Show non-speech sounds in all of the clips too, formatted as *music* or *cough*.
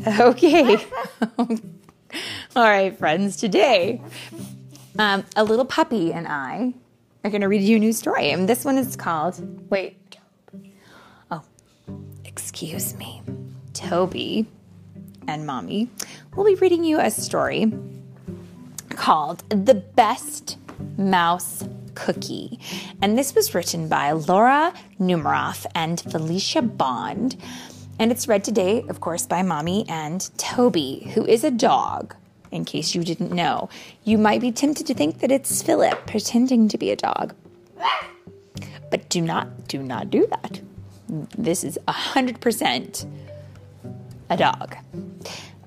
*laughs* Okay. *laughs* All right, friends. Today, um, a little puppy and I are going to read you a new story. And this one is called, wait. Oh, excuse me. Toby and Mommy will be reading you a story called The Best Mouse Cookie. And this was written by Laura Numeroff and Felicia Bond. And it's read today, of course, by Mommy and Toby, who is a dog, in case you didn't know. You might be tempted to think that it's Philip pretending to be a dog. But do not, do not do that. This is 100% a dog.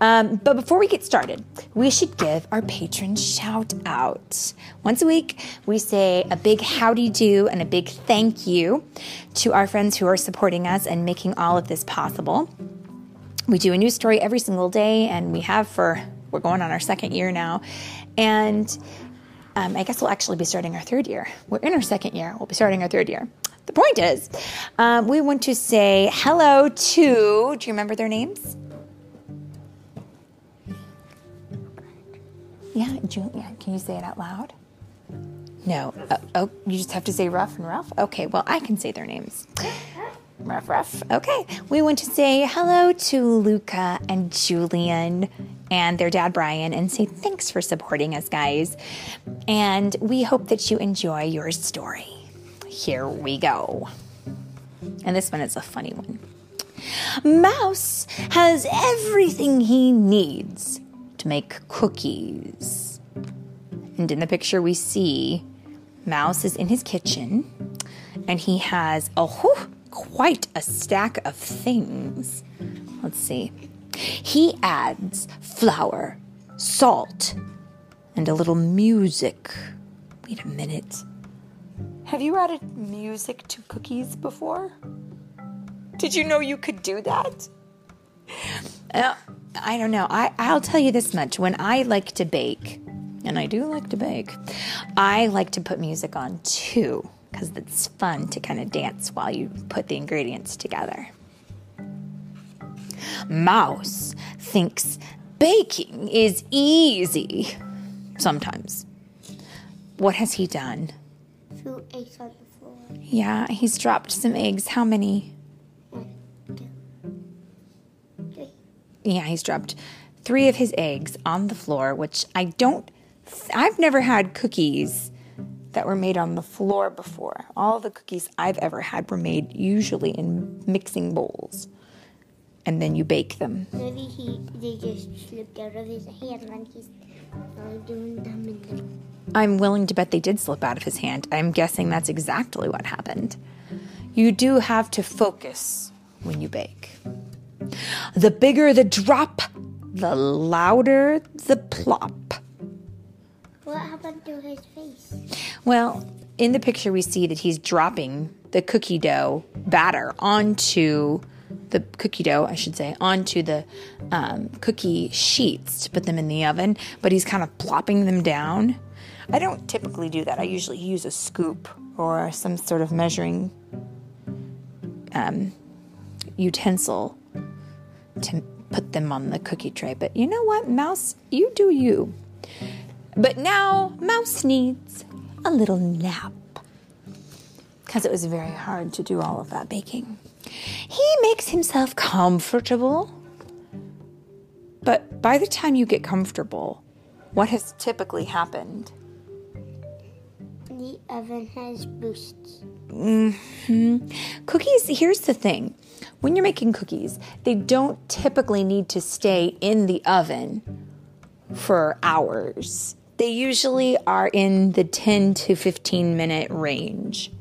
Um, but before we get started, we should give our patrons shout out. Once a week, we say a big howdy do and a big thank you to our friends who are supporting us and making all of this possible. We do a new story every single day, and we have for, we're going on our second year now. And um, I guess we'll actually be starting our third year. We're in our second year, we'll be starting our third year. The point is, um, we want to say hello to, do you remember their names? Yeah, Julia, can you say it out loud? No. Uh, oh, you just have to say rough and rough? Okay, well, I can say their names. Rough, rough. Okay. We want to say hello to Luca and Julian and their dad, Brian, and say thanks for supporting us, guys. And we hope that you enjoy your story. Here we go. And this one is a funny one. Mouse has everything he needs to make cookies. And in the picture, we see Mouse is in his kitchen and he has a whew, quite a stack of things. Let's see. He adds flour, salt, and a little music. Wait a minute. Have you added music to cookies before? Did you know you could do that? Uh, I don't know. I, I'll tell you this much. When I like to bake, and I do like to bake, I like to put music on too, because it's fun to kind of dance while you put the ingredients together. Mouse thinks baking is easy. Sometimes. What has he done? Threw eggs on the floor. Yeah, he's dropped some eggs. How many? Yeah, he's dropped three of his eggs on the floor, which I don't, I've never had cookies that were made on the floor before. All the cookies I've ever had were made usually in mixing bowls. And then you bake them. Maybe he they just slipped out of his hand when he's doing them I'm willing to bet they did slip out of his hand. I'm guessing that's exactly what happened. You do have to focus when you bake. The bigger the drop, the louder the plop. What happened to his face? Well, in the picture, we see that he's dropping the cookie dough batter onto the cookie dough, I should say, onto the um, cookie sheets to put them in the oven, but he's kind of plopping them down. I don't typically do that. I usually use a scoop or some sort of measuring um, utensil to put them on the cookie tray. But you know what, Mouse? You do you. But now, Mouse needs a little nap because it was very hard to do all of that baking. He makes himself comfortable. But by the time you get comfortable, what has typically happened? Oven has boosts. Cookies, here's the thing. When you're making cookies, they don't typically need to stay in the oven for hours. They usually are in the 10 to 15 minute range.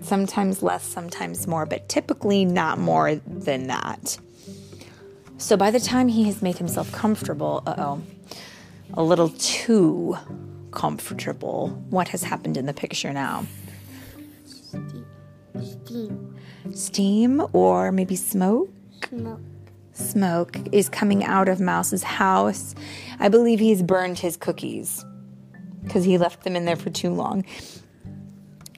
Sometimes less, sometimes more, but typically not more than that. So by the time he has made himself comfortable, uh oh, a little too comfortable, what has happened in the picture now? Steam. Steam or maybe smoke? Smoke. smoke is coming out of Mouse's house. I believe he's burned his cookies because he left them in there for too long.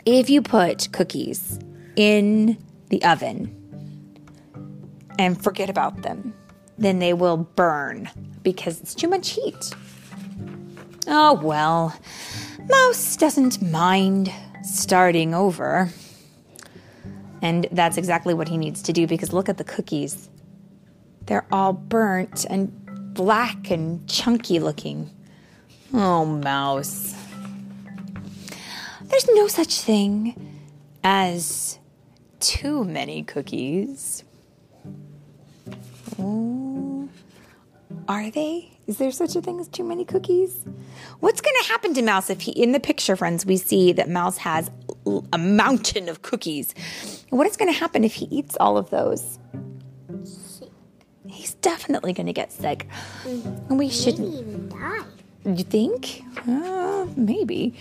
If you put cookies in the oven and forget about them then they will burn because it's too much heat. Oh well, Mouse doesn't mind starting over. And that's exactly what he needs to do because look at the cookies. They're all burnt and black and chunky looking. Oh, Mouse. There's no such thing as too many cookies. Oh, are they? Is there such a thing as too many cookies? What's going to happen to Mouse if he, in the picture, friends, we see that Mouse has a mountain of cookies? What is going to happen if he eats all of those? Sick. He's definitely going to get sick. And we shouldn't. Even die. You think? Uh, maybe.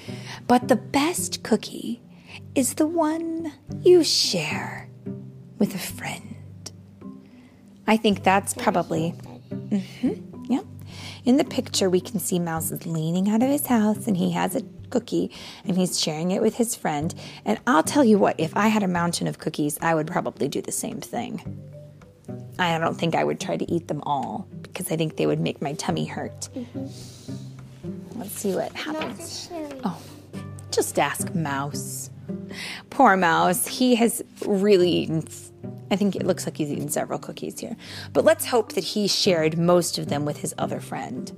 But the best cookie is the one you share with a friend. I think that's probably. Mm-hmm. Yeah. In the picture, we can see Mouse is leaning out of his house and he has a cookie and he's sharing it with his friend. And I'll tell you what, if I had a mountain of cookies, I would probably do the same thing. I don't think I would try to eat them all because I think they would make my tummy hurt. Let's see what happens. Oh, just ask Mouse. Poor Mouse. He has really eaten. I think it looks like he's eaten several cookies here. But let's hope that he shared most of them with his other friend.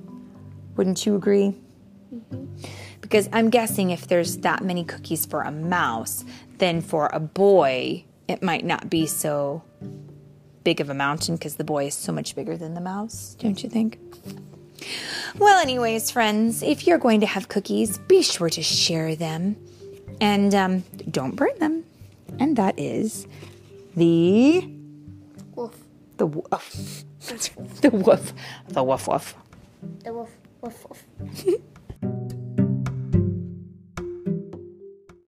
Wouldn't you agree? Because I'm guessing if there's that many cookies for a mouse, then for a boy, it might not be so big of a mountain because the boy is so much bigger than the mouse, don't you think? Well, anyways, friends, if you're going to have cookies, be sure to share them and um, don't burn them. And that is the Wolf. the woof, *laughs* the woof, the woof woof. The wolf. Wolf. Wolf. *laughs*